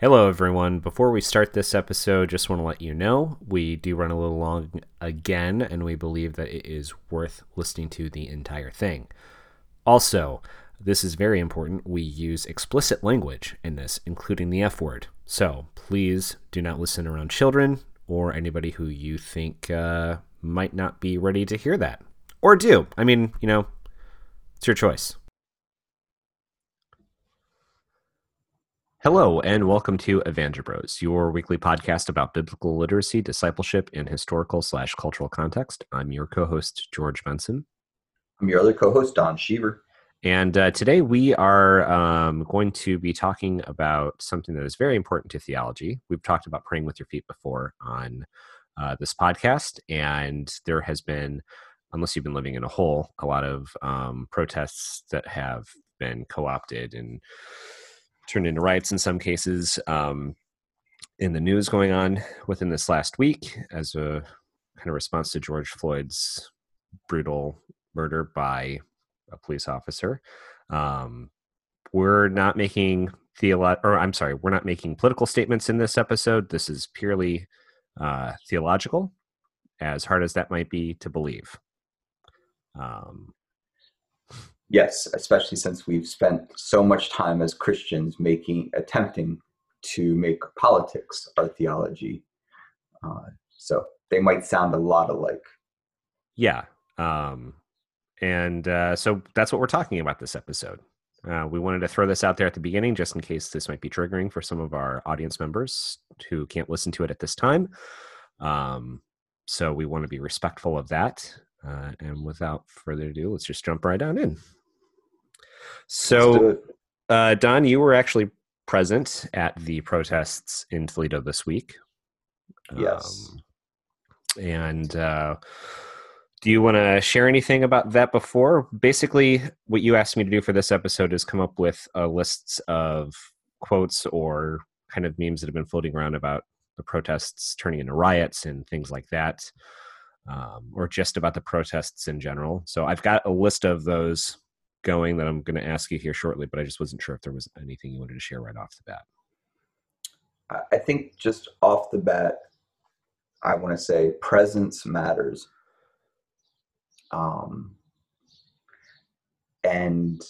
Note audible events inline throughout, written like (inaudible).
Hello, everyone. Before we start this episode, just want to let you know we do run a little long again, and we believe that it is worth listening to the entire thing. Also, this is very important. We use explicit language in this, including the F word. So please do not listen around children or anybody who you think uh, might not be ready to hear that. Or do. I mean, you know, it's your choice. Hello, and welcome to Evangelibros, your weekly podcast about biblical literacy, discipleship, and historical slash cultural context. I'm your co-host George Benson. I'm your other co-host Don Sheaver. And uh, today we are um, going to be talking about something that is very important to theology. We've talked about praying with your feet before on uh, this podcast, and there has been, unless you've been living in a hole, a lot of um, protests that have been co-opted and turned into riots in some cases. Um, in the news going on within this last week as a kind of response to George Floyd's brutal murder by a police officer. Um, we're not making theolo- or I'm sorry, we're not making political statements in this episode. This is purely uh, theological, as hard as that might be to believe. Um, Yes, especially since we've spent so much time as Christians making attempting to make politics our theology. Uh, so they might sound a lot alike. Yeah. Um, and uh, so that's what we're talking about this episode. Uh, we wanted to throw this out there at the beginning just in case this might be triggering for some of our audience members who can't listen to it at this time. Um, so we want to be respectful of that. Uh, and without further ado, let's just jump right on in. So, uh, Don, you were actually present at the protests in Toledo this week. Yes. Um, and uh, do you want to share anything about that before? Basically, what you asked me to do for this episode is come up with uh, lists of quotes or kind of memes that have been floating around about the protests turning into riots and things like that, um, or just about the protests in general. So I've got a list of those going that I'm going to ask you here shortly, but I just wasn't sure if there was anything you wanted to share right off the bat. I think just off the bat, I want to say presence matters. Um, and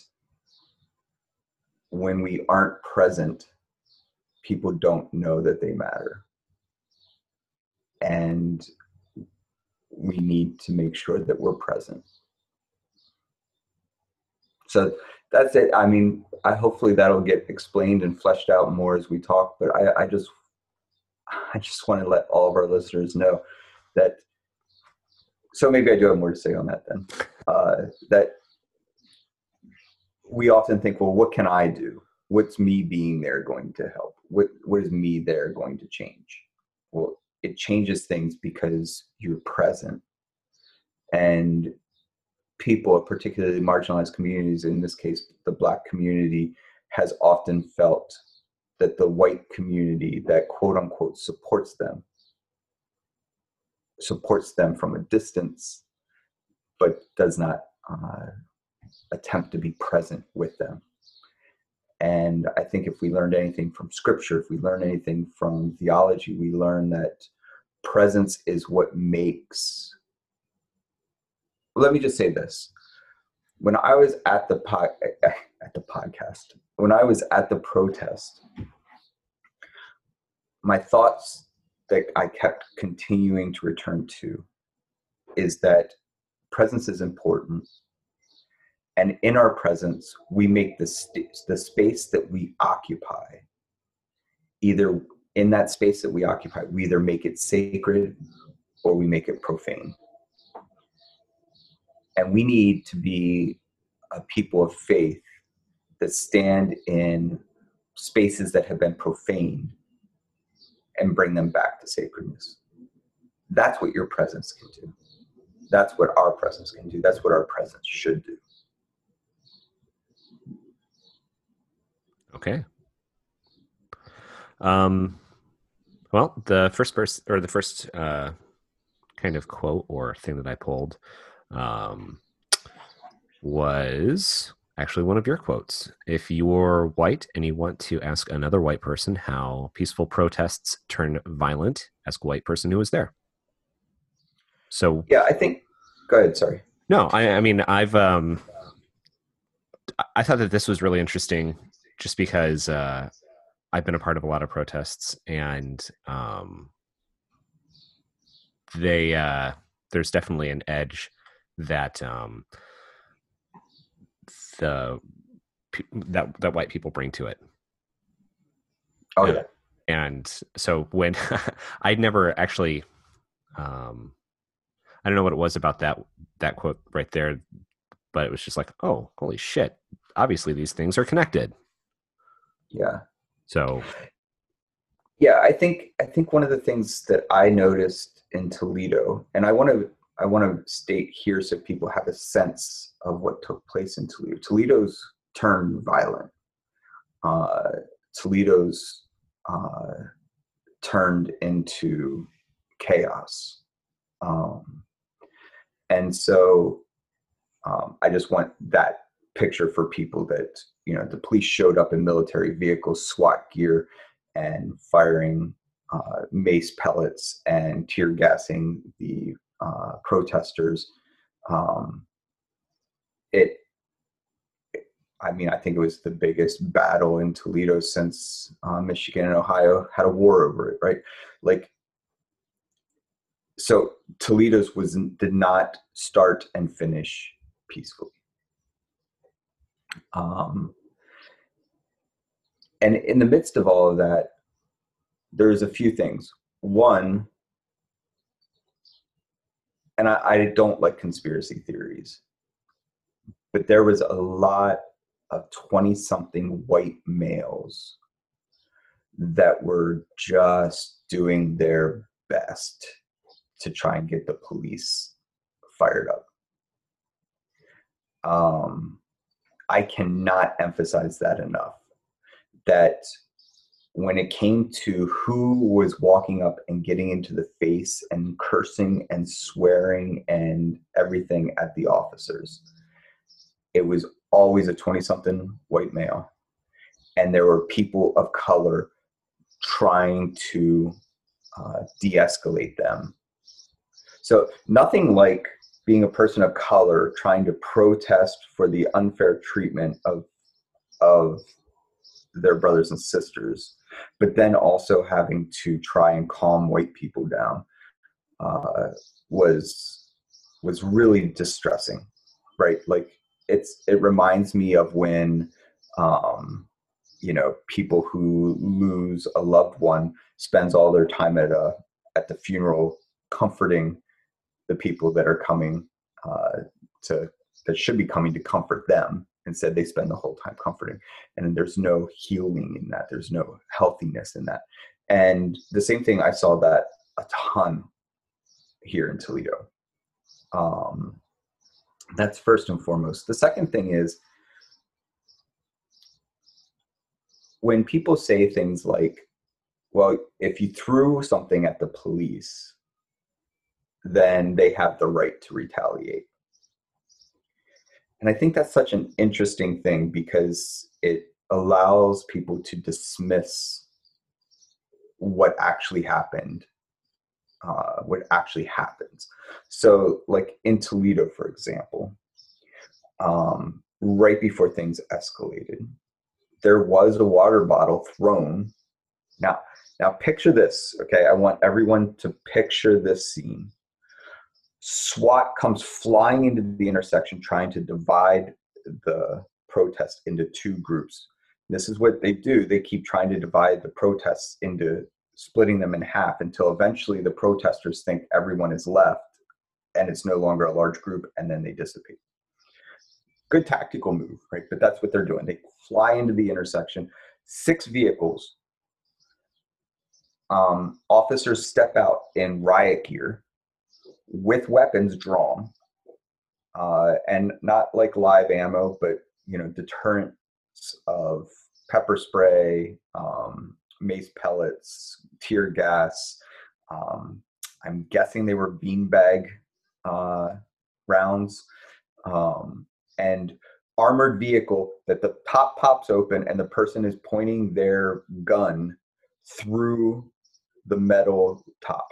when we aren't present, people don't know that they matter. And we need to make sure that we're present so that's it. I mean, I hopefully that'll get explained and fleshed out more as we talk. But I, I just, I just want to let all of our listeners know that. So maybe I do have more to say on that then. Uh, that we often think, well, what can I do? What's me being there going to help? What what is me there going to change? Well, it changes things because you're present and people, particularly marginalized communities, in this case, the Black community, has often felt that the white community that quote unquote supports them supports them from a distance, but does not uh, attempt to be present with them. And I think if we learned anything from scripture, if we learn anything from theology, we learn that presence is what makes let me just say this. When I was at the pod, (laughs) at the podcast, when I was at the protest, my thoughts that I kept continuing to return to is that presence is important. And in our presence, we make the, st- the space that we occupy, either in that space that we occupy, we either make it sacred or we make it profane. And we need to be a people of faith that stand in spaces that have been profaned and bring them back to sacredness. That's what your presence can do. That's what our presence can do. That's what our presence should do. Okay. Um, well, the first person or the first uh, kind of quote or thing that I pulled um, was actually one of your quotes. If you're white and you want to ask another white person how peaceful protests turn violent, ask a white person who was there. So yeah, I think. Go ahead. Sorry. No, I, I mean I've um, I thought that this was really interesting, just because uh, I've been a part of a lot of protests, and um, they uh, there's definitely an edge that um, the that that white people bring to it. Oh yeah. And so when (laughs) I'd never actually um I don't know what it was about that that quote right there, but it was just like, oh, holy shit. Obviously these things are connected. Yeah. So yeah, I think I think one of the things that I noticed in Toledo, and I want to I want to state here so people have a sense of what took place in Toledo. Toledo's turned violent. Uh, Toledo's uh, turned into chaos. Um, and so um, I just want that picture for people that, you know, the police showed up in military vehicles, SWAT gear, and firing uh, mace pellets and tear gassing the uh, protesters. Um, it, I mean, I think it was the biggest battle in Toledo since uh, Michigan and Ohio had a war over it, right? Like, so Toledo's was did not start and finish peacefully. Um, and in the midst of all of that, there's a few things. One, and I, I don't like conspiracy theories, but there was a lot of 20 something white males that were just doing their best to try and get the police fired up. Um, I cannot emphasize that enough. That when it came to who was walking up and getting into the face and cursing and swearing and everything at the officers, it was always a 20 something white male. And there were people of color trying to uh, de escalate them. So, nothing like being a person of color trying to protest for the unfair treatment of, of their brothers and sisters but then also having to try and calm white people down uh, was was really distressing right? Like it's it reminds me of when um, you know people who lose a loved one spends all their time at a at the funeral comforting the people that are coming uh, to that should be coming to comfort them Instead, they spend the whole time comforting. And there's no healing in that, there's no healthiness in that. And the same thing, I saw that a ton here in Toledo. Um, that's first and foremost. The second thing is when people say things like, well, if you threw something at the police, then they have the right to retaliate. And I think that's such an interesting thing because it allows people to dismiss what actually happened, uh, what actually happens. So, like in Toledo, for example, um, right before things escalated, there was a water bottle thrown. Now, now picture this, okay? I want everyone to picture this scene. SWAT comes flying into the intersection trying to divide the protest into two groups. This is what they do. They keep trying to divide the protests into splitting them in half until eventually the protesters think everyone is left and it's no longer a large group and then they dissipate. Good tactical move, right? But that's what they're doing. They fly into the intersection, six vehicles. Um, officers step out in riot gear with weapons drawn, uh, and not like live ammo, but you know deterrents of pepper spray, um, mace pellets, tear gas. Um, I'm guessing they were beanbag uh, rounds, um, and armored vehicle that the top pops open and the person is pointing their gun through the metal top.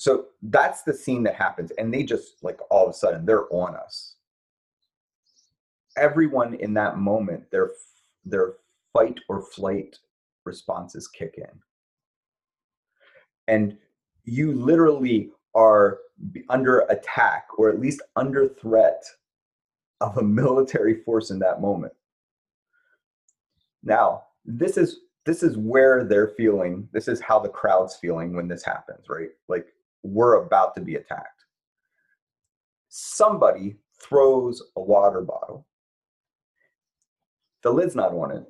So that's the scene that happens. And they just, like, all of a sudden, they're on us. Everyone in that moment, their, their fight or flight responses kick in. And you literally are under attack or at least under threat of a military force in that moment. Now, this is this is where they're feeling, this is how the crowd's feeling when this happens, right? Like we're about to be attacked. Somebody throws a water bottle. The lid's not on it.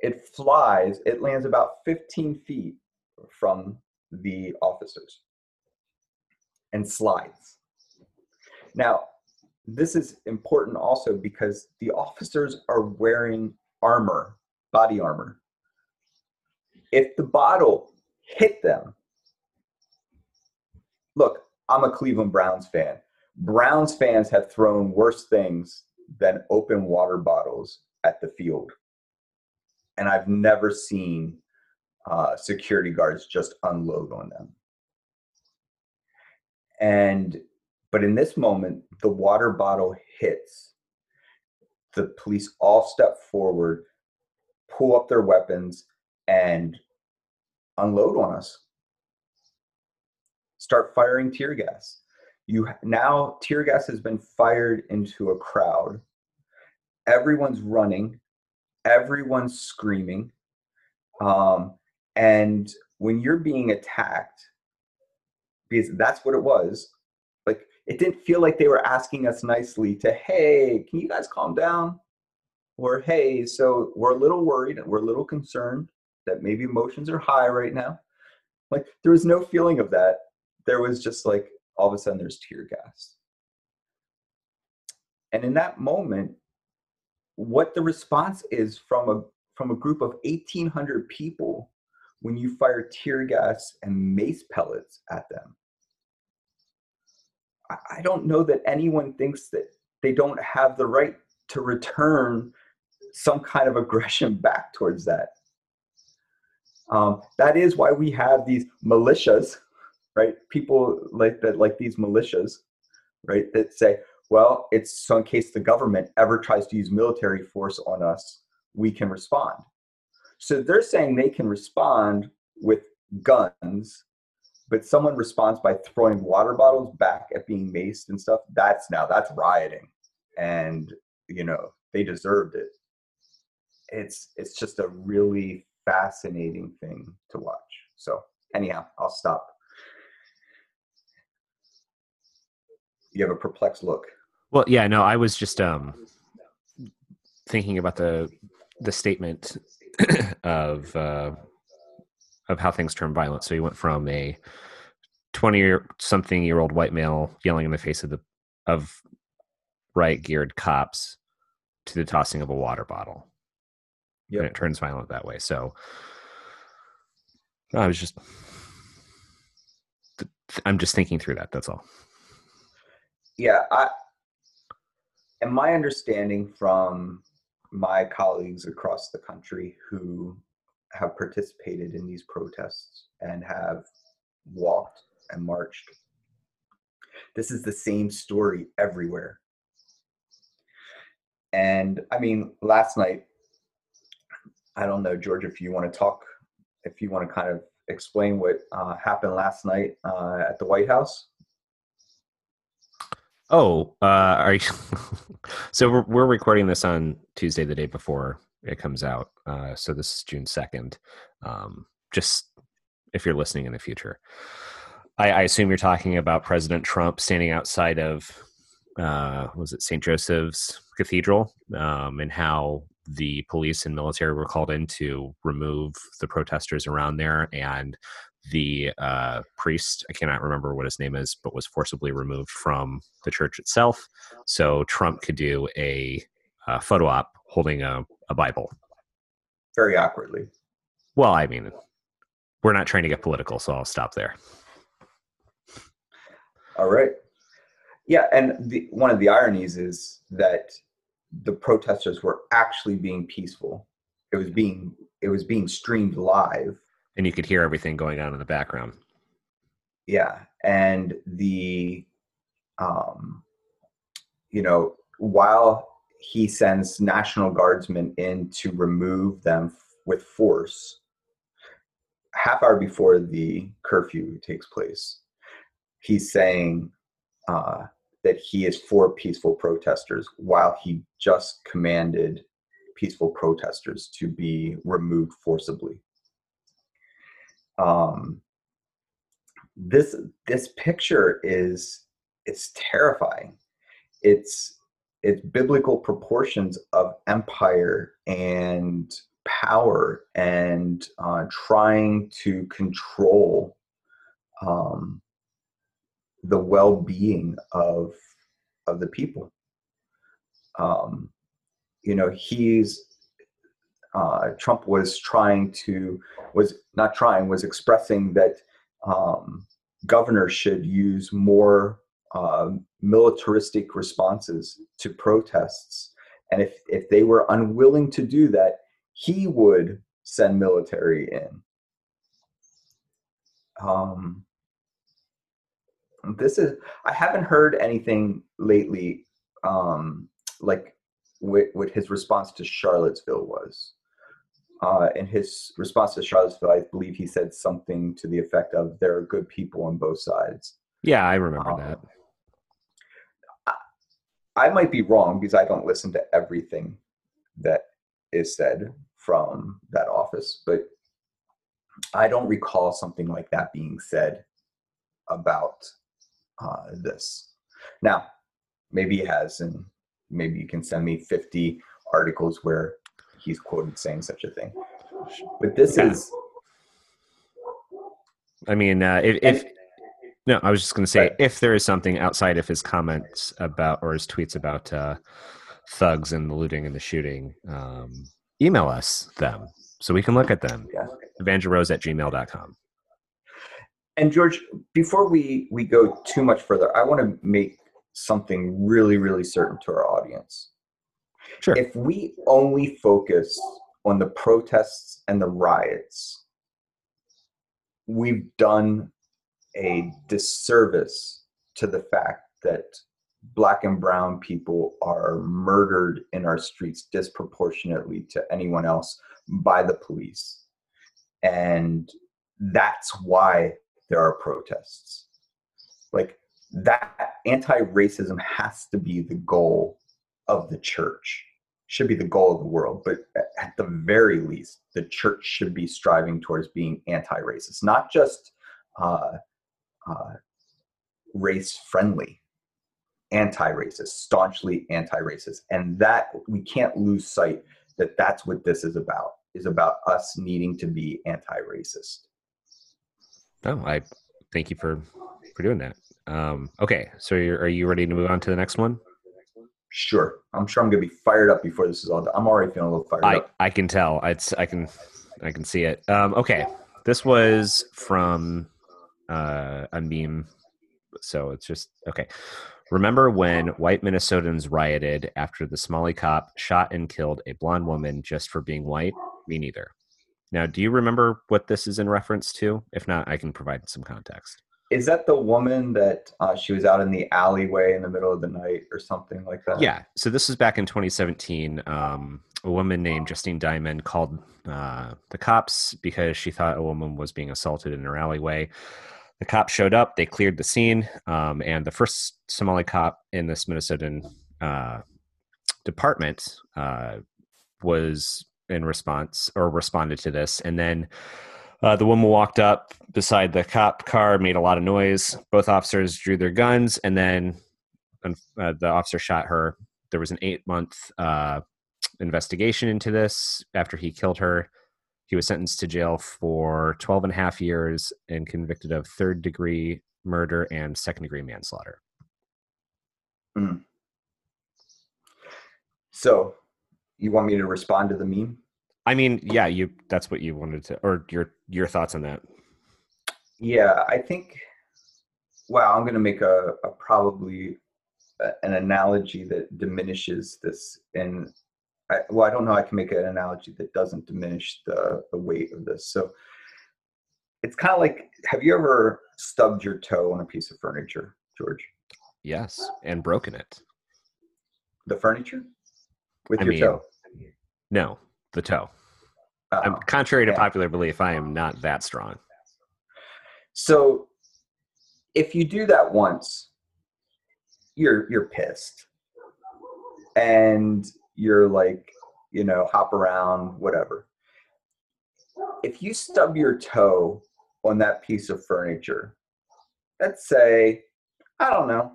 It flies, it lands about 15 feet from the officers and slides. Now, this is important also because the officers are wearing armor, body armor. If the bottle hit them, look, I'm a Cleveland Browns fan. Browns fans have thrown worse things than open water bottles at the field. And I've never seen uh, security guards just unload on them. And but in this moment, the water bottle hits. The police all step forward, pull up their weapons, and unload on us. Start firing tear gas. You now tear gas has been fired into a crowd. Everyone's running, everyone's screaming, um, and when you're being attacked, because that's what it was. Like it didn't feel like they were asking us nicely to, hey, can you guys calm down? Or hey, so we're a little worried we're a little concerned that maybe emotions are high right now. Like there was no feeling of that. There was just like all of a sudden there's tear gas. And in that moment, what the response is from a from a group of 1800 people when you fire tear gas and mace pellets at them I don't know that anyone thinks that they don't have the right to return some kind of aggression (laughs) back towards that. Um, that is why we have these militias, right? People like that, like these militias, right? That say, well, it's so in case the government ever tries to use military force on us, we can respond. So they're saying they can respond with guns but someone responds by throwing water bottles back at being maced and stuff that's now that's rioting and you know they deserved it it's it's just a really fascinating thing to watch so anyhow i'll stop you have a perplexed look well yeah no i was just um thinking about the the statement (coughs) of uh of how things turn violent. So he went from a 20 year something year old white male yelling in the face of the of right geared cops to the tossing of a water bottle. Yeah. And it turns violent that way. So I was just I'm just thinking through that. That's all. Yeah, I and my understanding from my colleagues across the country who have participated in these protests and have walked and marched. This is the same story everywhere. And I mean, last night, I don't know, George, if you want to talk, if you want to kind of explain what uh, happened last night uh, at the White House. Oh, uh, are you? (laughs) so we're, we're recording this on Tuesday, the day before it comes out. Uh, so this is June second. Um, just if you're listening in the future, I, I, assume you're talking about President Trump standing outside of uh, was it St. Joseph's Cathedral, um, and how the police and military were called in to remove the protesters around there, and the uh, priest I cannot remember what his name is, but was forcibly removed from the church itself, so Trump could do a, a photo op holding a a Bible. Very awkwardly. Well, I mean, we're not trying to get political, so I'll stop there. All right. Yeah, and the, one of the ironies is that the protesters were actually being peaceful. It was being it was being streamed live, and you could hear everything going on in the background. Yeah, and the, um, you know, while he sends National Guardsmen in to remove them with force, half hour before the curfew takes place, he's saying uh, that he is for peaceful protesters while he just commanded peaceful protesters to be removed forcibly. Um, this this picture is it's terrifying. It's it's biblical proportions of empire and power and uh, trying to control um, the well-being of of the people. Um, you know, he's uh, Trump was trying to was not trying was expressing that um, governors should use more uh, militaristic responses to protests, and if if they were unwilling to do that, he would send military in. Um, this is I haven't heard anything lately um, like what, what his response to Charlottesville was. Uh, in his response to Charlottesville, I believe he said something to the effect of "There are good people on both sides." Yeah, I remember um, that. I, I might be wrong because I don't listen to everything that is said from that office, but I don't recall something like that being said about uh, this. Now, maybe he has, and maybe you can send me 50 articles where he's quoted saying such a thing. But this yeah. is. I mean, uh, if, if no, I was just going to say right. if there is something outside of his comments about or his tweets about uh, thugs and the looting and the shooting, um, email us them so we can look at them. Yeah. Evangelibros at gmail.com. And George, before we we go too much further, I want to make something really, really certain to our audience. Sure. If we only focus on the protests and the riots, we've done a disservice to the fact that black and brown people are murdered in our streets disproportionately to anyone else by the police. And that's why there are protests. Like that anti racism has to be the goal of the church, should be the goal of the world. But at the very least, the church should be striving towards being anti racist, not just uh, uh, race friendly, anti racist, staunchly anti racist. And that we can't lose sight that that's what this is about is about us needing to be anti racist. No, I thank you for for doing that. Um, okay, so are you ready to move on to the next one? Sure. I'm sure I'm gonna be fired up before this is all done. I'm already feeling a little fired I, up. I can tell. It's I can I can see it. Um, okay, this was from uh, a meme, so it's just okay. Remember when white Minnesotans rioted after the Somali cop shot and killed a blonde woman just for being white? Me neither. Now, do you remember what this is in reference to? If not, I can provide some context. Is that the woman that uh, she was out in the alleyway in the middle of the night or something like that? Yeah. So this was back in 2017. Um, a woman named Justine Diamond called uh, the cops because she thought a woman was being assaulted in her alleyway. The cops showed up, they cleared the scene, um, and the first Somali cop in this Minnesotan uh, department uh, was in response or responded to this. And then uh, the woman walked up beside the cop car, made a lot of noise. Both officers drew their guns, and then uh, the officer shot her. There was an eight month uh, investigation into this after he killed her. He was sentenced to jail for 12 and a half years and convicted of third degree murder and second degree manslaughter. Mm. So, you want me to respond to the meme? I mean, yeah, you that's what you wanted to or your your thoughts on that. Yeah, I think wow, I'm going to make a, a probably an analogy that diminishes this and I, well i don't know i can make an analogy that doesn't diminish the, the weight of this. So it's kind of like have you ever stubbed your toe on a piece of furniture george? Yes and broken it. The furniture? With I your mean, toe? no the toe I'm, oh, contrary to yeah. popular belief i am not that strong. So if you do that once you're you're pissed. And you're like you know hop around whatever. If you stub your toe on that piece of furniture let's say i don't know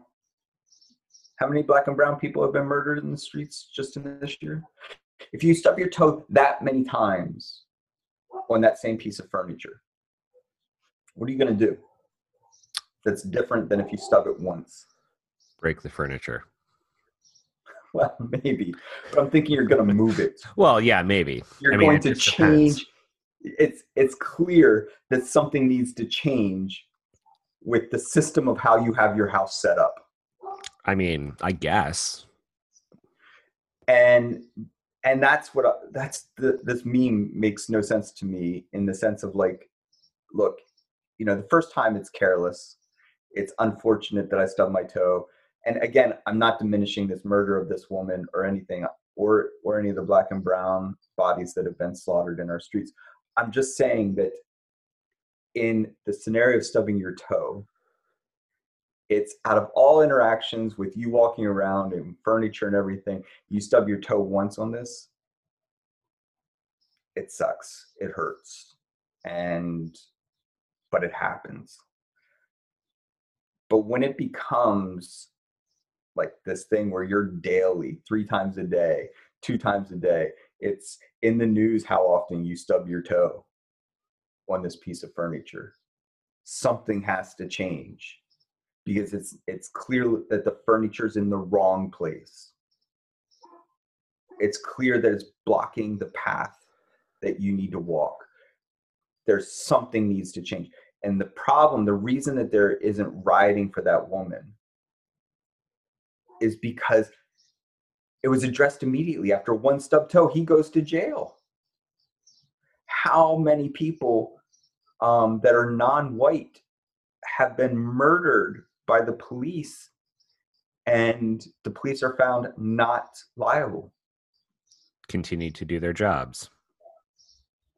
how many black and brown people have been murdered in the streets just in this year if you stub your toe that many times on that same piece of furniture what are you going to do? That's different than if you stub it once. Break the furniture. (laughs) Well maybe but i'm thinking you're going to move it. Well yeah maybe. You're I mean, going to just depends. change. It's it's clear that something needs to change with the system of how you have your house set up. I mean i guess. And and that's what I, that's the this meme makes no sense to me in the sense of like look you know the first time it's careless it's unfortunate that i stubbed my toe. And again i'm not diminishing this murder of this woman or anything or or any of the black and brown bodies that have been slaughtered in our streets. I'm just saying that in the scenario of stubbing your toe it's out of all interactions with you walking around and furniture and everything you stub your toe once on this it sucks. It hurts. And but it happens. But when it becomes like this thing where you're daily three times a day two times a day it's in the news how often you stub your toe on this piece of furniture. Something has to change because it's it's clear that the furniture's in the wrong place. It's clear that it's blocking the path that you need to walk. There's something needs to change. And the problem the reason that there isn't rioting for that woman is because it was addressed immediately. After one stub toe he goes to jail. How many people um, that are non-white have been murdered by the police and the police are found not liable. Continue to do their jobs.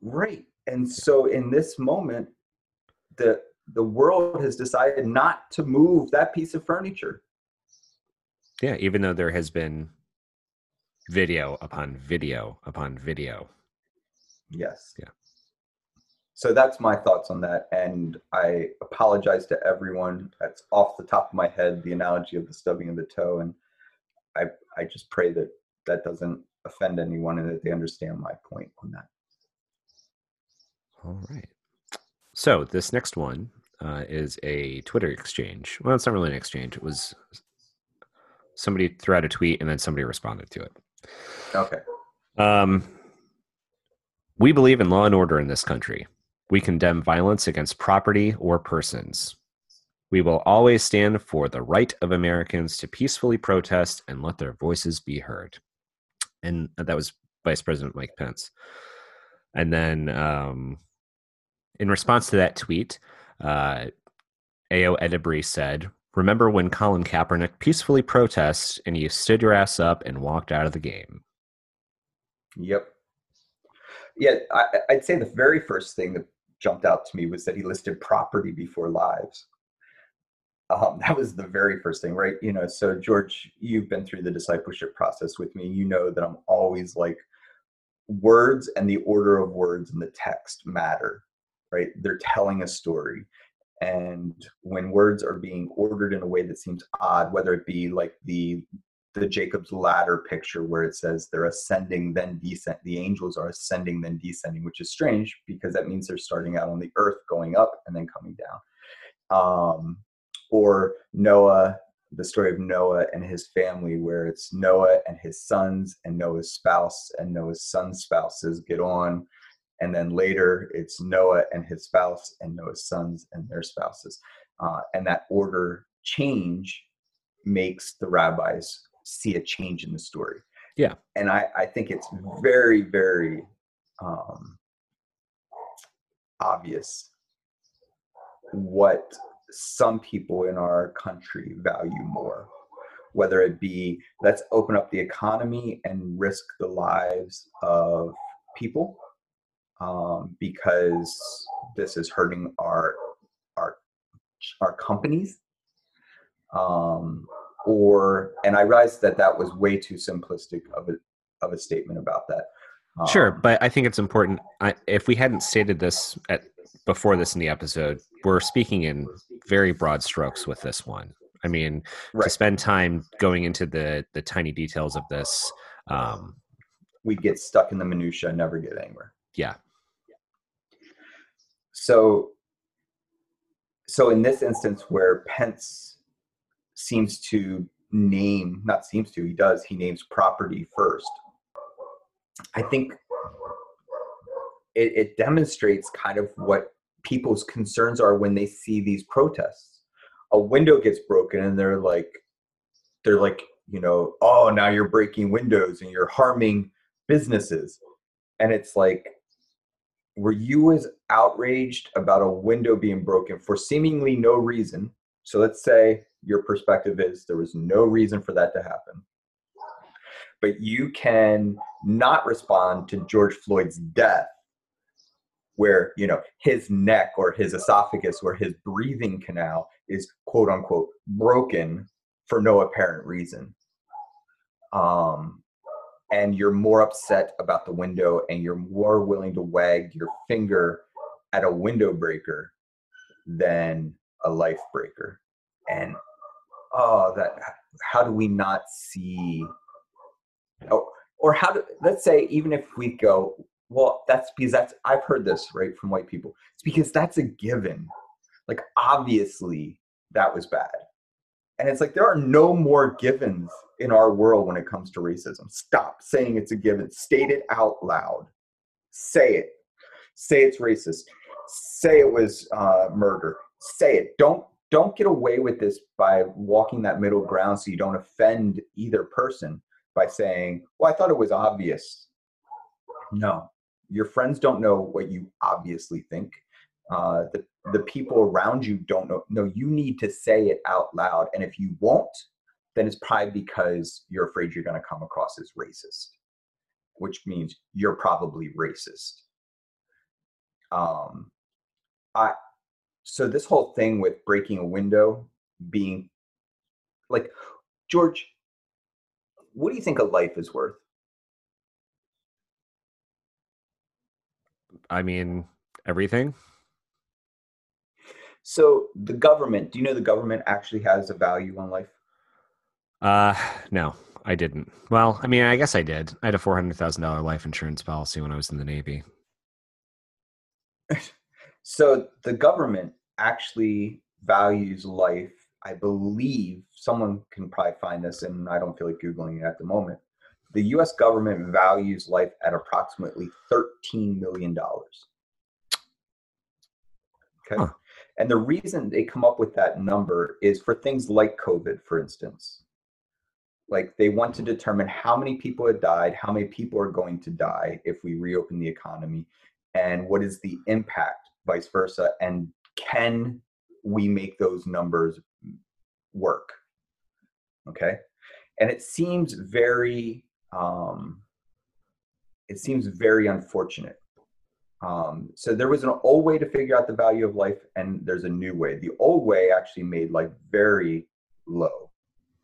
Right. And so in this moment the the world has decided not to move that piece of furniture. Yeah even though there has been video upon video upon video. Yes. Yeah. So that's my thoughts on that and i apologize to everyone. That's off the top of my head the analogy of the stubbing of the toe and i i just pray that that doesn't offend anyone and that they understand my point on that. All right. So this next one uh, is a twitter exchange. Well it's not really an exchange. It was somebody threw out a tweet and then somebody responded to it. Okay. Um, we believe in law and order in this country. We condemn violence against property or persons. We will always stand for the right of Americans to peacefully protest and let their voices be heard. And that was Vice President Mike Pence. And then, um, in response to that tweet, uh, Ayo Edebiri said, Remember when Colin Kaepernick peacefully protests and you stood your ass up and walked out of the game? Yep. Yeah, I, I'd say the very first thing that jumped out to me was that he listed property before lives. Um, (laughs) that was the very first thing, right? You know, so George, you've been through the discipleship process with me. You know that I'm always like, words and the order of words in the text matter, right? They're telling a story. And when words are being ordered in a way that seems odd, whether it be like the the Jacob's ladder picture where it says they're ascending then descend the angels are ascending then descending which is strange because that means they're starting out on the earth going up and then coming down. Um, or Noah the story of Noah and his family where it's Noah and his sons and Noah's spouse and Noah's son's spouses get on. And then later it's Noah and his spouse and Noah's sons and their spouses. Uh, and that order change makes the rabbis see a change in the story. Yeah. And I, I think it's very, very um, obvious what some people in our country value more whether it be let's open up the economy and risk the lives of people um, because this is hurting our our our companies um, or and i realized that that was way too simplistic of a of a statement about that um, sure but i think it's important I, if we hadn't stated this at before this in the episode we're speaking in very broad strokes with this one I mean, right. to spend time going into the the tiny details of this, um, we get stuck in the minutia and never get anywhere. Yeah. So, so in this instance where Pence seems to name, not seems to, he does, he names property first. I think it, it demonstrates kind of what people's concerns are when they see these protests. A window gets broken and they're like they're like you know oh now you're breaking windows and you're harming businesses. And it's like were you as outraged about a window being broken for seemingly no reason? So let's say your perspective is there was no reason for that to happen. But you can not respond to george floyd's death where you know his neck or his esophagus or his breathing canal is quote unquote broken for no apparent reason. Um and you're more upset about the window and you're more willing to wag your finger at a window breaker than a life breaker. And oh that how do we not see oh, or how do let's say even if we go well, that's because that's I've heard this right from white people. It's because that's a given. Like obviously that was bad. And it's like there are no more givens in our world when it comes to racism. Stop saying it's a given. State it out loud. Say it. Say it's racist. Say it was uh, murder. Say it. Don't don't get away with this by walking that middle ground so you don't offend either person by saying, "Well, I thought it was obvious." No, your friends don't know what you obviously think. Uh, the the people around you don't know. No, you need to say it out loud. And if you won't, then it's probably because you're afraid you're going to come across as racist, which means you're probably racist. Um, I so this whole thing with breaking a window being like George, what do you think a life is worth? I mean, everything. So the government, do you know the government actually has a value on life? Uh, no, I didn't. Well, I mean, I guess I did. I had a four hundred thousand dollar life insurance policy when I was in the Navy. (laughs) so the government actually values life. I believe someone can probably find this, and I don't feel like googling it at the moment the US government values life at approximately $13 million. Okay. Huh. And the reason they come up with that number is for things like COVID, for instance. Like they want to determine how many people had died, how many people are going to die if we reopen the economy, and what is the impact, vice versa. And can we make those numbers work? Okay. And it seems very um, it seems very unfortunate. Um, so there was an old way to figure out the value of life, and there's a new way. The old way actually made life very low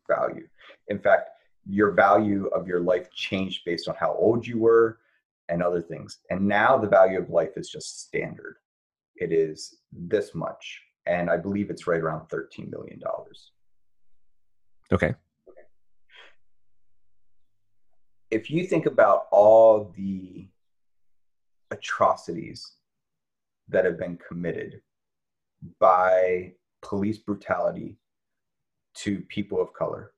value. In fact, your value of your life changed based on how old you were and other things. And now the value of life is just standard. It is this much. And I believe it's right around $13 million. Okay if you think about all the atrocities that have been committed by police brutality to people of color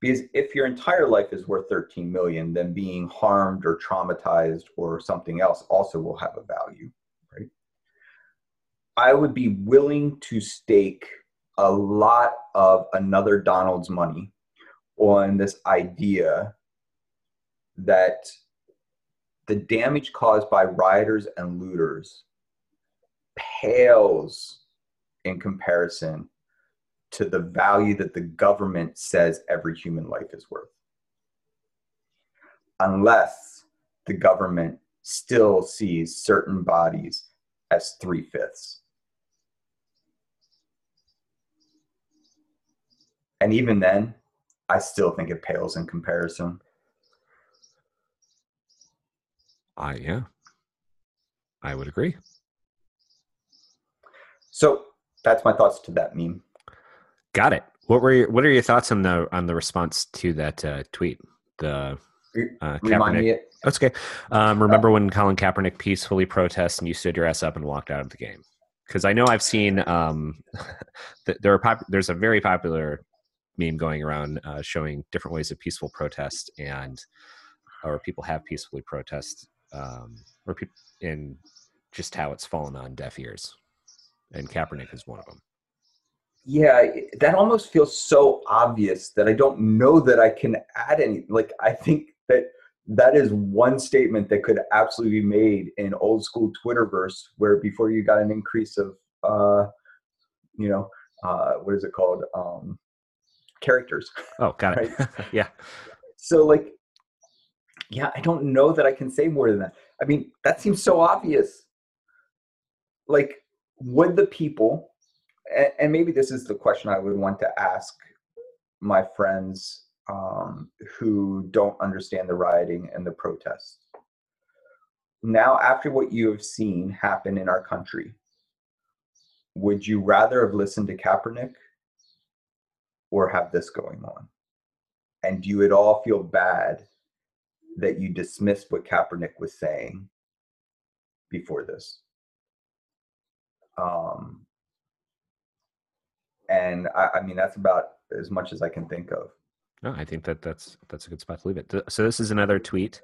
because if your entire life is worth 13 million then being harmed or traumatized or something else also will have a value i would be willing to stake a lot of another Donald's money on this idea that the damage caused by rioters and looters pales in comparison to the value that the government says every human life is worth. Unless the government still sees certain bodies as three fifths. And even then, I still think it pales in comparison. I yeah. I would agree. So that's my thoughts to that meme. Got it. What were your, what are your thoughts on the on the response to that uh, tweet? The uh, Remind me. That's okay. Um, remember when Colin Kaepernick peacefully protests and you stood your ass up and walked out of the game? Because I know I've seen um, (laughs) there are pop- there's a very popular meme going around uh, showing different ways of peaceful protest and or people have peacefully protest um, or people in just how it's fallen on deaf ears and Kaepernick is one of them. Yeah, that almost feels so obvious that I don't know that I can add any. Like, I think that that is one statement that could absolutely be made in old school Twitterverse, where before you got an increase of, uh, you know, uh, what is it called? Um, characters. Oh, got it. Right? (laughs) yeah. So, like, yeah, I don't know that I can say more than that. I mean, that seems so obvious. Like, would the people and, maybe this is the question i would want to ask my friends um, who don't understand the rioting and the protests now after what you have seen happen in our country would you rather have listened to kaepernick or have this going on and you at all feel bad that you dismissed what kaepernick was saying before this um, and I, I mean, that's about as much as I can think of. No, I think that that's that's a good spot to leave it. So this is another tweet.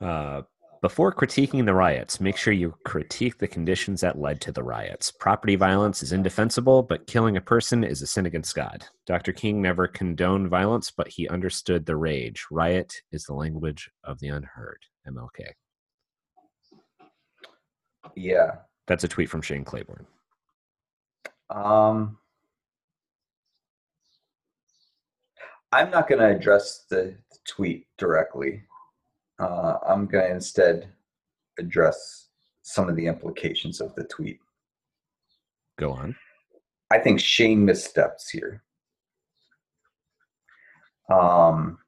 Uh, before critiquing the riots, make sure you critique the conditions that led to the riots. Property violence is indefensible, but killing a person is a sin against God. Dr. King never condoned violence, but he understood the rage. Riot is the language of the unheard. MLK. Yeah, that's a tweet from Shane Claiborne. Um, I'm not going to address the tweet directly. Uh, I'm going to instead address some of the implications of the tweet. Go on. I think Shane missteps here. Um,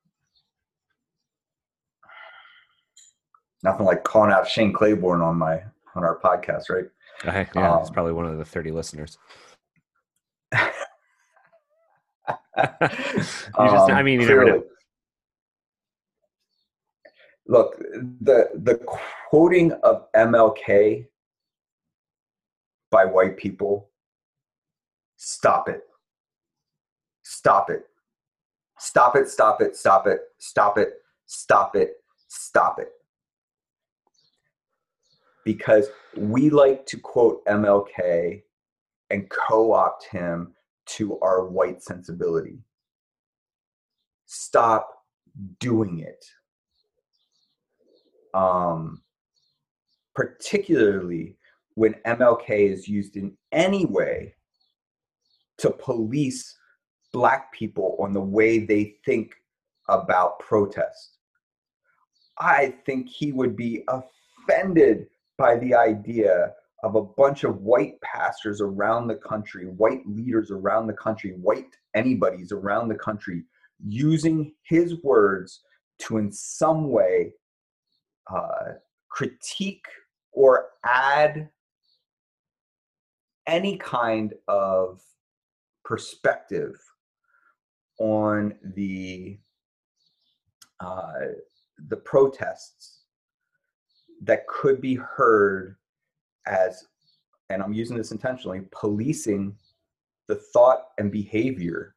nothing like calling out Shane Claiborne on my on our podcast, right? Uh, yeah, um, it's probably one of the 30 listeners. (laughs) (laughs) you just, um, I mean, you clearly, never know. Look, the the quoting of MLK by white people, stop it. Stop it. Stop it, stop it, stop it, stop it, stop it, stop it because we like to quote MLK and co opt him to our white sensibility. Stop doing it. Um, particularly when MLK is used in any way to police black people on the way they think about protest. I think he would be offended by the idea of a bunch of white pastors around the country, white leaders around the country, white anybody's around the country, using his words to in some way uh, critique or add any kind of perspective on the uh, the protests that could be heard as, and I'm using this intentionally, policing the thought and behavior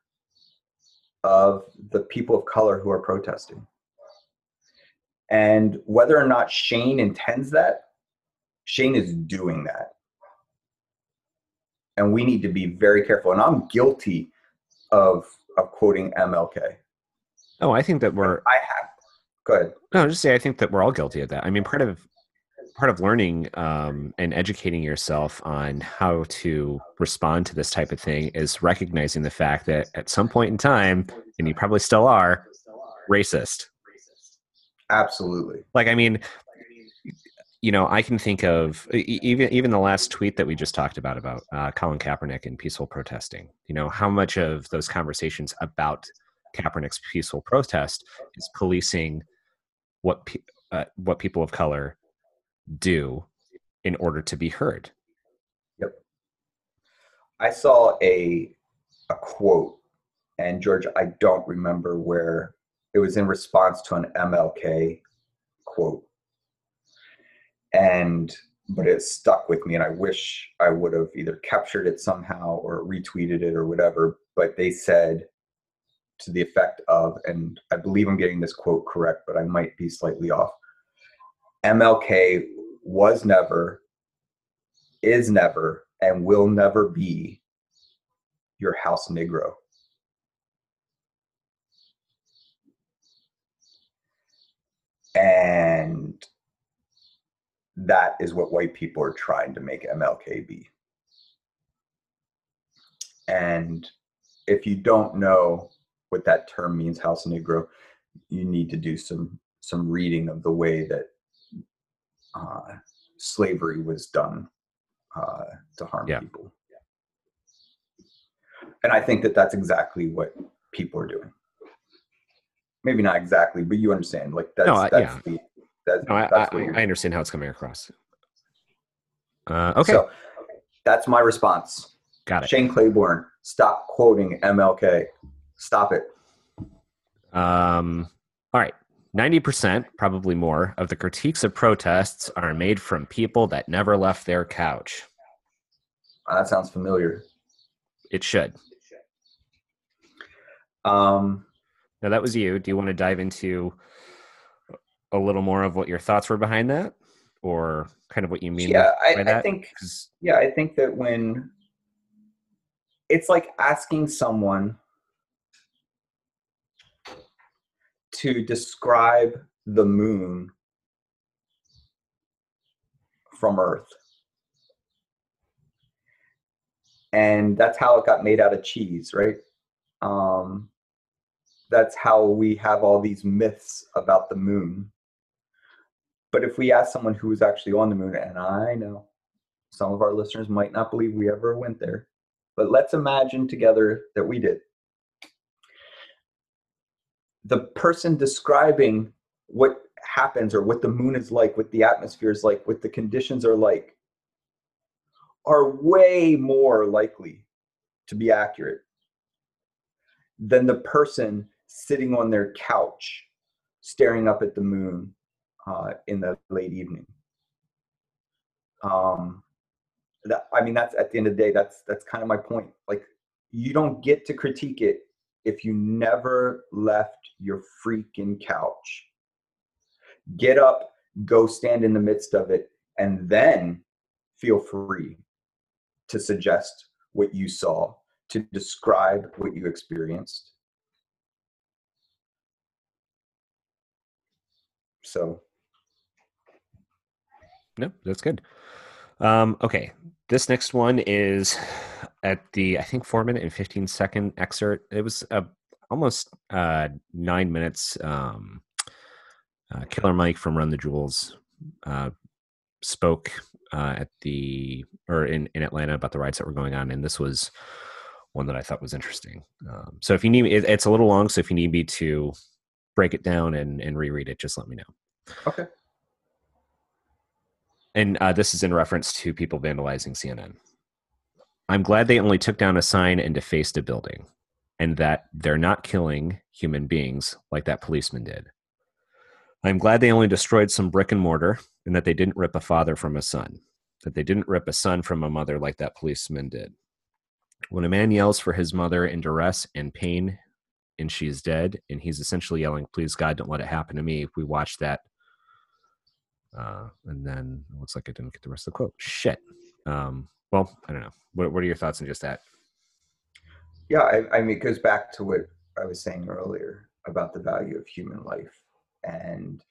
of the people of color who are protesting. And whether or not Shane intends that, Shane is doing that. and we need to be very careful. And I'm guilty of of quoting MLK. Oh, I think that we're. I have. Go ahead. No, just say I think that we're all guilty of that. I mean, part of part of learning um, and educating yourself on how to respond to this type of thing is recognizing the fact that at some point in time, and you probably still are, racist. Absolutely. Like, I mean, you know, I can think of even even the last tweet that we just talked about about uh, Colin Kaepernick and peaceful protesting. You know, how much of those conversations about Kaepernick's peaceful protest is policing what pe- uh, what people of color do in order to be heard. Yep. I saw a a quote, and George, I don't remember where it was in response to an MLK quote, and but it stuck with me, and I wish I would have either captured it somehow or retweeted it or whatever. But they said to the effect of, and I believe I'm getting this quote correct, but I might be slightly off. MLK was never, is never, and will never be your house Negro. And that is what white people are trying to make MLK be. And if you don't know what that term means, house Negro, you need to do some some reading of the way that uh, slavery was done uh, to harm yeah. people. And I think that that's exactly what people are doing. Maybe not exactly, but you understand. Like that's, no, that's yeah. the that's, no, I, that's I, I, understand how it's coming across. Uh, okay. So that's my response. Got it. Shane Claiborne, stop quoting MLK. Stop it. Um. All right. 90%, probably more, of the critiques of protests are made from people that never left their couch. that sounds familiar. It should. Um, now, that was you. Do you want to dive into a little more of what your thoughts were behind that? Or kind of what you mean yeah, I, I think, yeah, I think that when it's like asking someone to describe the moon from Earth. And that's how it got made out of cheese, right? Um, that's how we have all these myths about the moon. But if we ask someone who was actually on the moon, and I know some of our listeners might not believe we ever went there, but let's imagine together that we did the person describing what happens or what the moon is like, what the atmosphere is like, what the conditions are like, are way more likely to be accurate than the person sitting on their couch staring up at the moon uh, in the late evening. Um, that, I mean, that's at the end of the day, that's that's kind of my point. Like, you don't get to critique it if you never left your freaking couch. Get up, go stand in the midst of it, and then feel free to suggest what you saw, to describe what you experienced. So, no, that's good. Um, okay, this next one is at the I think four minute and fifteen second excerpt. It was a almost uh, nine minutes. Um, uh, Killer Mike from Run the Jewels uh, spoke uh, at the or in in Atlanta about the rides that were going on, and this was one that I thought was interesting. Um, so if you need, it, it's a little long. So if you need me to break it down and and reread it, just let me know. Okay. And uh, this is in reference to people vandalizing CNN. I'm glad they only took down a sign and defaced a building and that they're not killing human beings like that policeman did. I'm glad they only destroyed some brick and mortar and that they didn't rip a father from a son, that they didn't rip a son from a mother like that policeman did. When a man yells for his mother in duress and pain and she's dead, and he's essentially yelling, Please, God, don't let it happen to me. We watch that, uh, and then it looks like I didn't get the rest of the quote. Shit. um, well, I don't know. What, what are your thoughts on just that? Yeah, I, I mean, it goes back to what I was saying earlier about the value of human life. And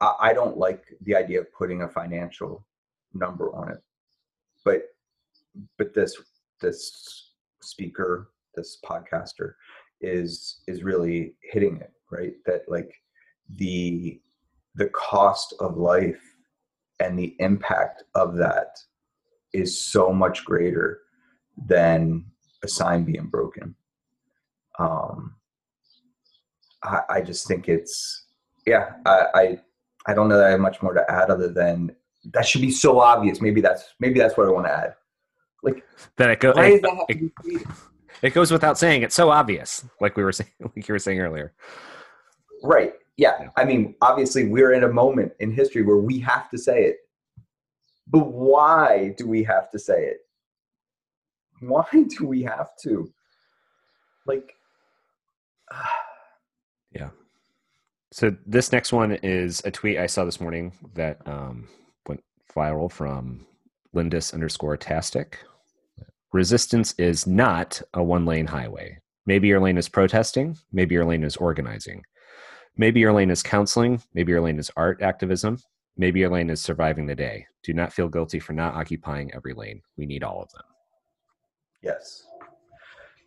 I, I don't like the idea of putting a financial number on it. But but this this speaker, this podcaster is is really hitting it, right? That like the the cost of life and the impact of that is so much greater than a sign being broken. Um, I, I just think it's yeah. I, I I don't know that I have much more to add other than that should be so obvious. Maybe that's maybe that's what I want to add. Like that it, go, why it, does that have it, to be created? It goes without saying. It's so obvious, like we were saying, (laughs) like you were saying earlier. Right. Yeah. I mean, obviously, we're in a moment in history where we have to say it. But why do we have to say it? Why (laughs) do we have to? Like, (sighs) Yeah. So this next one is a tweet I saw this morning that um, went viral from Lindis underscore Tastic. Resistance is not a one lane highway. Maybe your lane is protesting. Maybe your lane is organizing. Maybe your lane is counseling. Maybe your lane is art activism. Maybe your lane is surviving the day. Do not feel guilty for not occupying every lane. We need all of them. yes.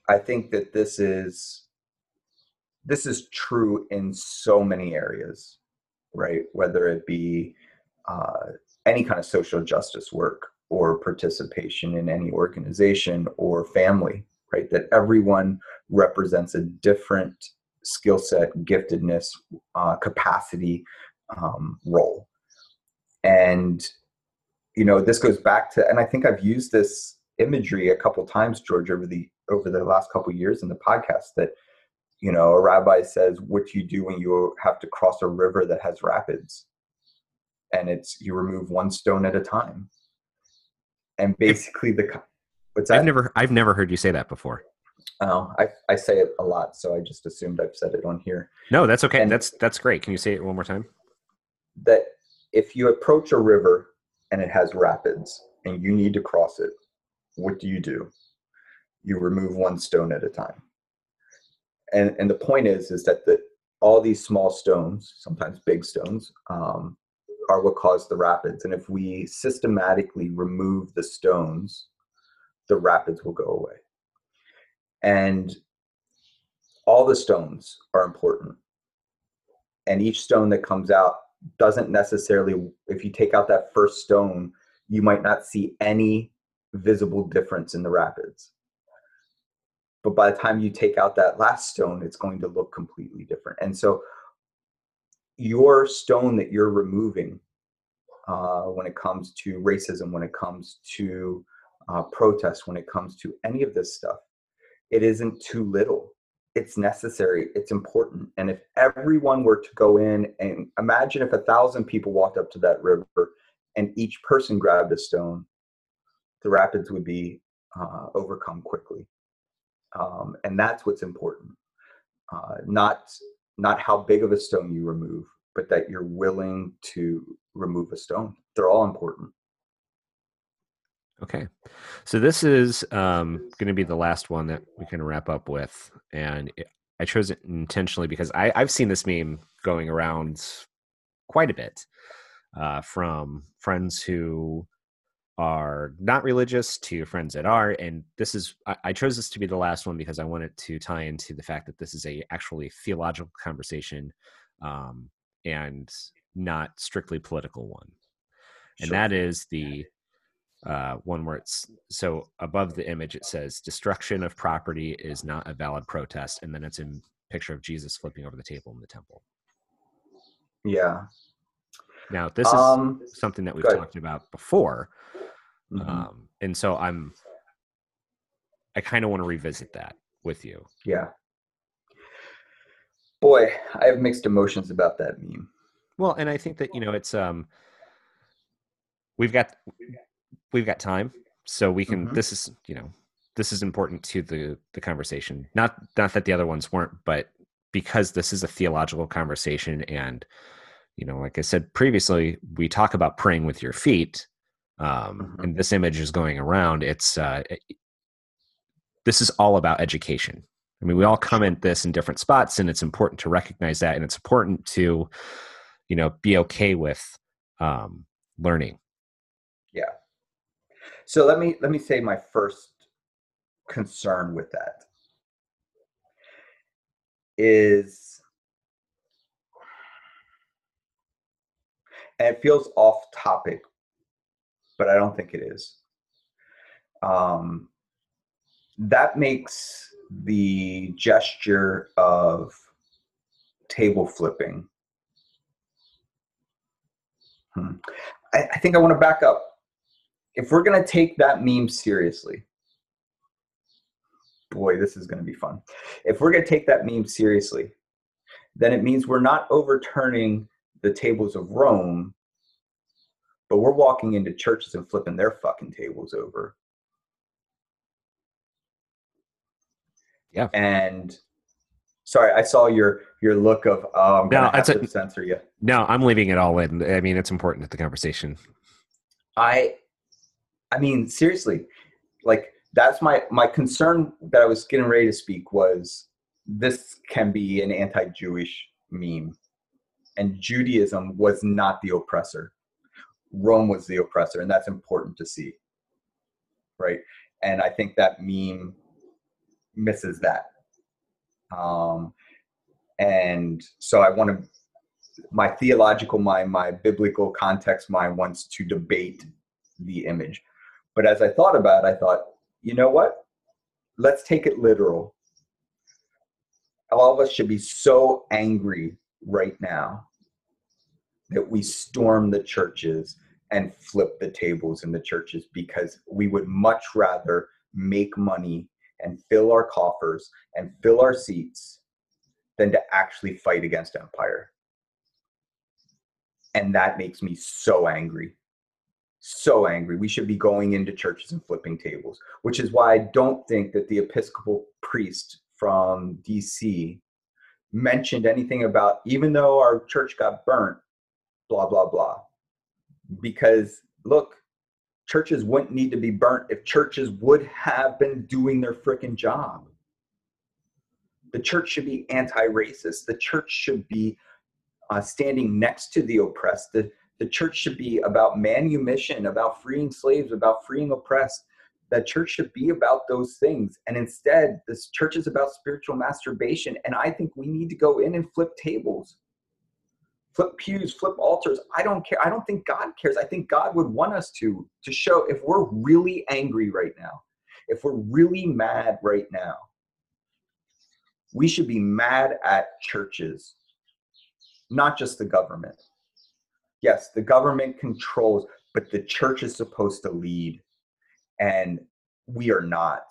I think that this is this is true in so many areas, right? Whether it be uh, any kind of social justice work or participation in any organization or family, right? That everyone represents a different skill set, giftedness, uh, capacity, um, role. And, you know, this goes back to, and I think I've used this imagery a couple times, George, over the over the last couple years in the podcast that you know a rabbi says what do you do when you have to cross a river that has rapids and it's you remove one stone at a time and basically the what's that I've never I've never heard you say that before. oh, I, I say it a lot so i just assumed i've said it on here No, that's okay. And- that's that's great. Can you say it one more time? that if you approach a river and it has rapids and you need to cross it what do you do you remove one stone at a time and and the point is is that the all these small stones sometimes big stones um, are what cause the rapids and if we systematically remove the stones the rapids will go away. And all the stones are important. And each stone that comes out doesn't necessarily if you take out that first stone you might not see any visible difference in the rapids. But by the time you take out that last stone it's going to look completely different. And so your stone that you're removing uh, when it comes to racism when it comes to uh, protest when it comes to any of this stuff it isn't too little. It's necessary. It's important. And if everyone were to go in and imagine if a thousand people walked up to that river and each person grabbed a stone the rapids would be uh, overcome quickly. Um, and that's what's important. Uh, not not how big of a stone you remove but that you're willing to remove a stone they're all important Okay. So this is um, going to be the last one that we can wrap up with, and it, I chose it intentionally because I, I've seen this meme going around quite a bit uh, from friends who are not religious to friends that are, and this is I, I chose this to be the last one because I wanted to tie into the fact that this is a actually theological conversation um, and not strictly political one, and Sure. that is the uh, one where it's so above the image it says destruction of property is not a valid protest and then it's in picture of jesus flipping over the table in the temple. Yeah. Now this is um something that we've talked about before mhm. um, and so i'm i kind of want to revisit that with you yeah boy i have mixed emotions about that meme well and i think that you know it's um we've got we've got time so we can Mhm. this is you know this is important to the the conversation not not that the other ones weren't but because this is a theological conversation and you know like i said previously we talk about praying with your feet um, mm-hmm. and this image is going around. It's uh, it, this is all about education. I mean, we all comment this in different spots, and it's important to recognize that, and it's important to, you know, be okay with um, learning. Yeah. So let me let me say my first concern with that is and it feels off topic but i don't think it is um, that makes the gesture of table flipping hmm. I, I think i want to back up if we're going to take that meme seriously boy, this is going to be fun. If we're going to take that meme seriously, then it means we're not overturning the tables of Rome, but we're walking into churches and flipping their fucking tables over. Yeah. And sorry, I saw your your look of um no, a, censor you. No, I'm leaving it all in. I mean, it's important to the conversation. I I mean, seriously, like that's my my concern that I was getting ready to speak was this can be an anti-Jewish meme, and Judaism was not the oppressor. Rome was the oppressor, and that's important to see, right? And I think that meme misses that. Um, and so I want to, my theological mind, my biblical context mind wants to debate the image. But as I thought about it, I thought, you know what? Let's take it literal. All of us should be so angry right now that we storm the churches and flip the tables in the churches because we would much rather make money and fill our coffers and fill our seats than to actually fight against empire. And that makes me so angry so angry. We should be going into churches and flipping tables, which is why I don't think that the Episcopal priest from DC mentioned anything about, even though our church got burnt, blah, blah, blah. Because look, churches wouldn't need to be burnt if churches would have been doing their freaking job. The church should be anti racist. The church should be uh, standing next to the oppressed. The, the church should be about manumission, about freeing slaves, about freeing oppressed. That church should be about those things. And instead, this church is about spiritual masturbation. And I think we need to go in and flip tables, flip pews, flip altars. I don't care. I don't think God cares. I think God would want us to, to show if we're really angry right now, if we're really mad right now, we should be mad at churches, not just the government yes, the government controls, but the church is supposed to lead, and we are not.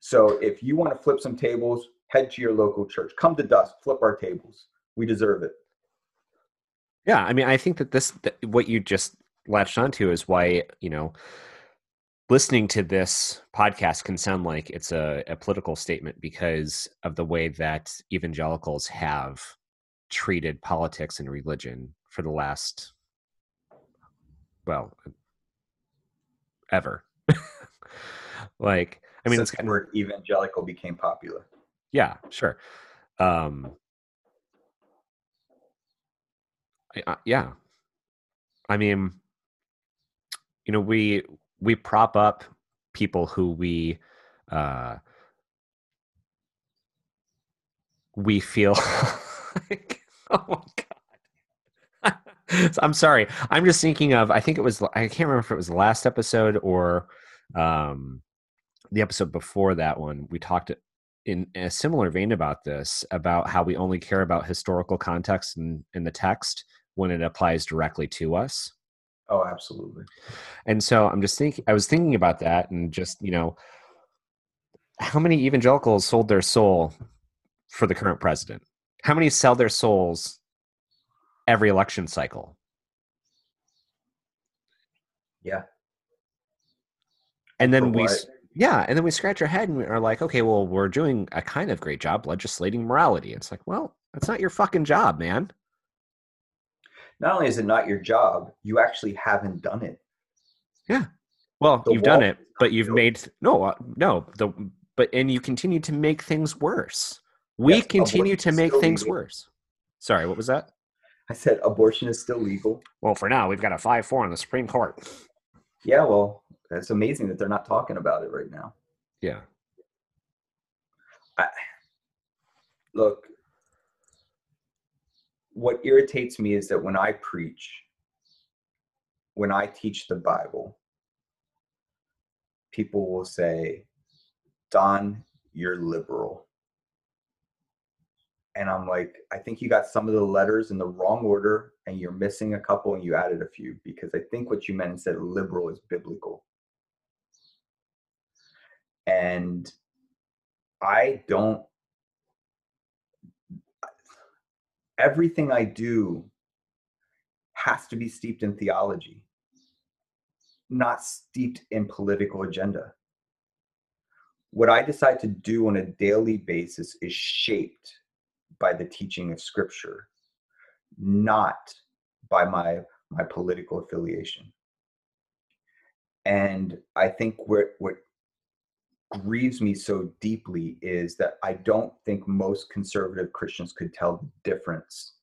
So if you want to flip some tables, head to your local church. Come to dust, flip our tables. We deserve it. Yeah, I mean, I think that this, that what you just latched onto, is why you know listening to this podcast can sound like it's a, a, political statement because of the way that evangelicals have treated politics and religion for the last well ever. (laughs) Like i mean Since the word evangelical became popular. Yeah sure. Um I, yeah i mean you know we we prop up people who we uh we feel (laughs) like oh my god (laughs) I'm sorry. I'm just thinking of. I think it was. I can't remember if it was the last episode or um, the episode before that one. We talked in a similar vein about this about how we only care about historical context in, in the text when it applies directly to us. Oh, absolutely. And so I'm just thinking. I was thinking about that, and just you know, how many evangelicals sold their soul for the current president? How many sell their souls every election cycle. Yeah. And then we yeah, and then we scratch our head and we are like, okay, well, we're doing a kind of great job legislating morality. It's like, well, that's not your fucking job, man. Not only is it not your job, you actually haven't done it. Yeah. Well, The you've done it, but you've built. made no, uh, no. The but and you continue to make things worse. We Yes, continue to make things legal. worse. Sorry, what was that? I said abortion is still legal. Well, for now, we've got a five-four in the Supreme Court. Yeah, well, it's amazing that they're not talking about it right now. Yeah. I, Look, what irritates me is that when I preach, when I teach the Bible, people will say, Don, you're liberal. And I'm like, I think you got some of the letters in the wrong order and you're missing a couple and you added a few because I think what you meant and said liberal is biblical. And I don't, everything I do has to be steeped in theology, not steeped in political agenda. What I decide to do on a daily basis is shaped by the teaching of scripture, not by my my political affiliation. And I think what what grieves me so deeply is that I don't think most conservative Christians could tell the difference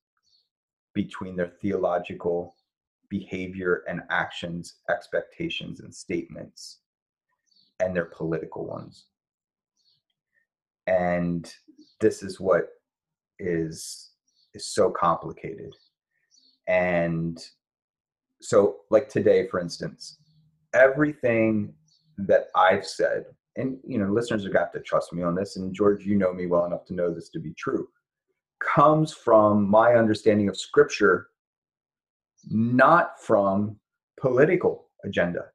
between their theological behavior and actions, expectations and statements, and their political ones. And this is what is is so complicated. And so like today for instance, everything that I've said and you know listeners are got to trust me on this and george you know me well enough to know this to be true comes from my understanding of scripture not from political agenda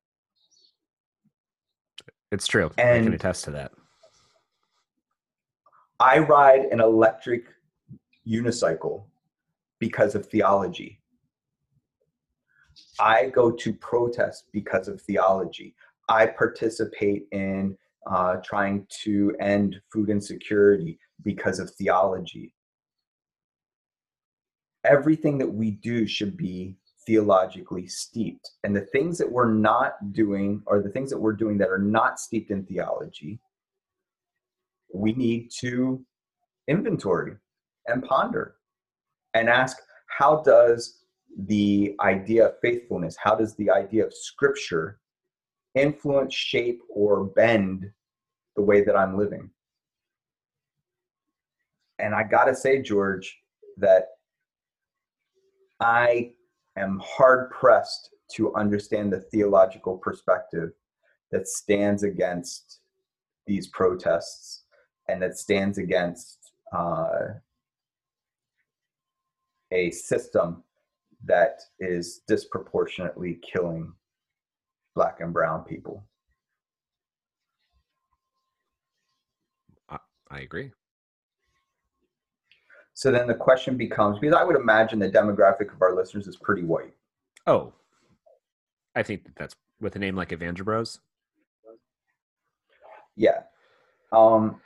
It's true. I can attest to that. i ride an electric unicycle because of theology i go to protest because of theology i participate in uh, trying to end food insecurity because of theology. Everything that we do should be theologically steeped. And the things that we're not doing, or the things that we're doing that are not steeped in theology, we need to inventory and ponder and ask how does the idea of faithfulness, how does the idea of scripture influence, shape, or bend the way that I'm living. And I got to say, George, that I am hard pressed to understand the theological perspective that stands against these protests and that stands against uh, a system that is disproportionately killing black and brown people. I agree. So then the question becomes because I would imagine the demographic of our listeners is pretty white. Oh, I think that that's with a name like Evangelibros. Yeah. Um,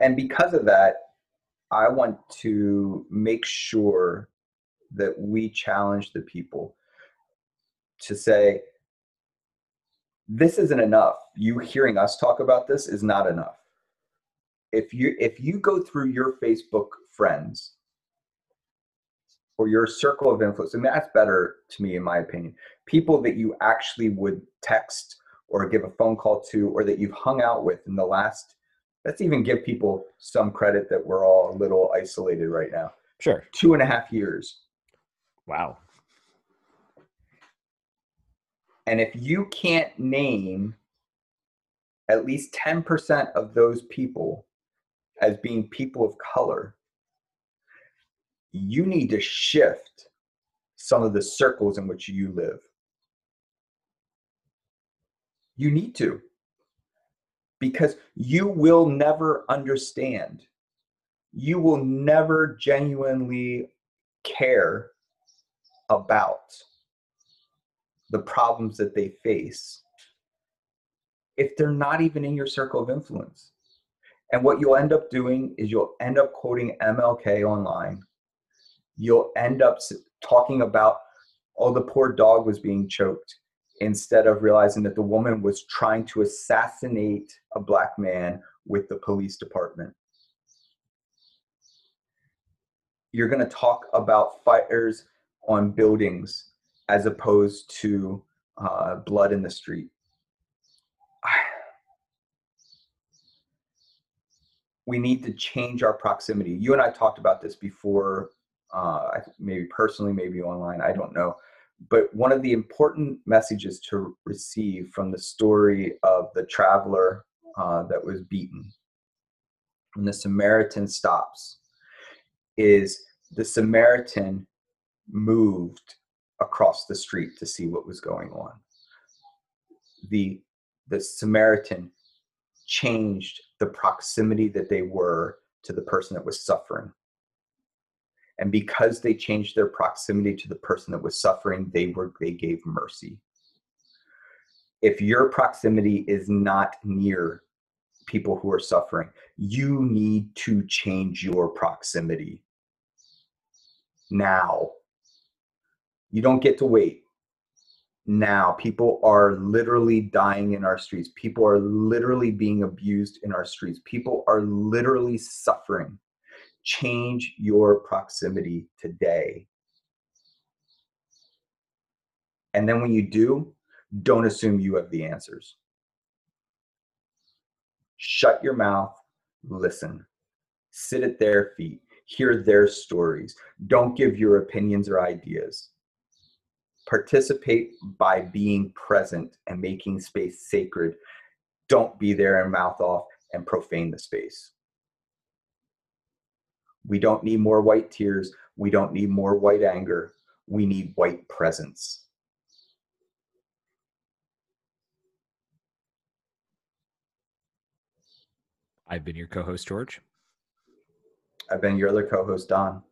and because of that, I want to make sure that we challenge the people to say, this isn't enough. You hearing us talk about this is not enough. If you if you go through your Facebook friends or your circle of influence, and that's better to me in my opinion, people that you actually would text or give a phone call to or that you've hung out with in the last let's even give people some credit that we're all a little isolated right now. Sure. Two and a half years. Wow. And if you can't name at least 10% of those people as being people of color, you need to shift some of the circles in which you live. You need to. Because you will never understand. You will never genuinely care about the problems that they face if they're not even in your circle of influence. And what you'll end up doing is you'll end up quoting MLK online. You'll end up talking about, oh, the poor dog was being choked. instead of realizing that the woman was trying to assassinate a black man with the police department. You're going to talk about fires on buildings as opposed to uh, blood in the street. (sighs) we need to change our proximity. You and I talked about this before, uh, maybe personally, maybe online, I don't know. But one of the important messages to receive from the story of the traveler uh, that was beaten, when the Samaritan stops, is the Samaritan moved across the street to see what was going on. The, the Samaritan changed the proximity that they were to the person that was suffering. And because they changed their proximity to the person that was suffering, they were they gave mercy. If your proximity is not near people who are suffering, you need to change your proximity now. You don't get to wait now. People are literally dying in our streets. People are literally being abused in our streets. People are literally suffering. Change your proximity today. And then when you do, don't assume you have the answers. Shut your mouth, listen, sit at their feet, hear their stories. Don't give your opinions or ideas participate by being present and making space sacred. Don't be there and mouth off and profane the space. We don't need more white tears. We don't need more white anger. We need white presence. I've been your co host, George. I've been your other co host, Don.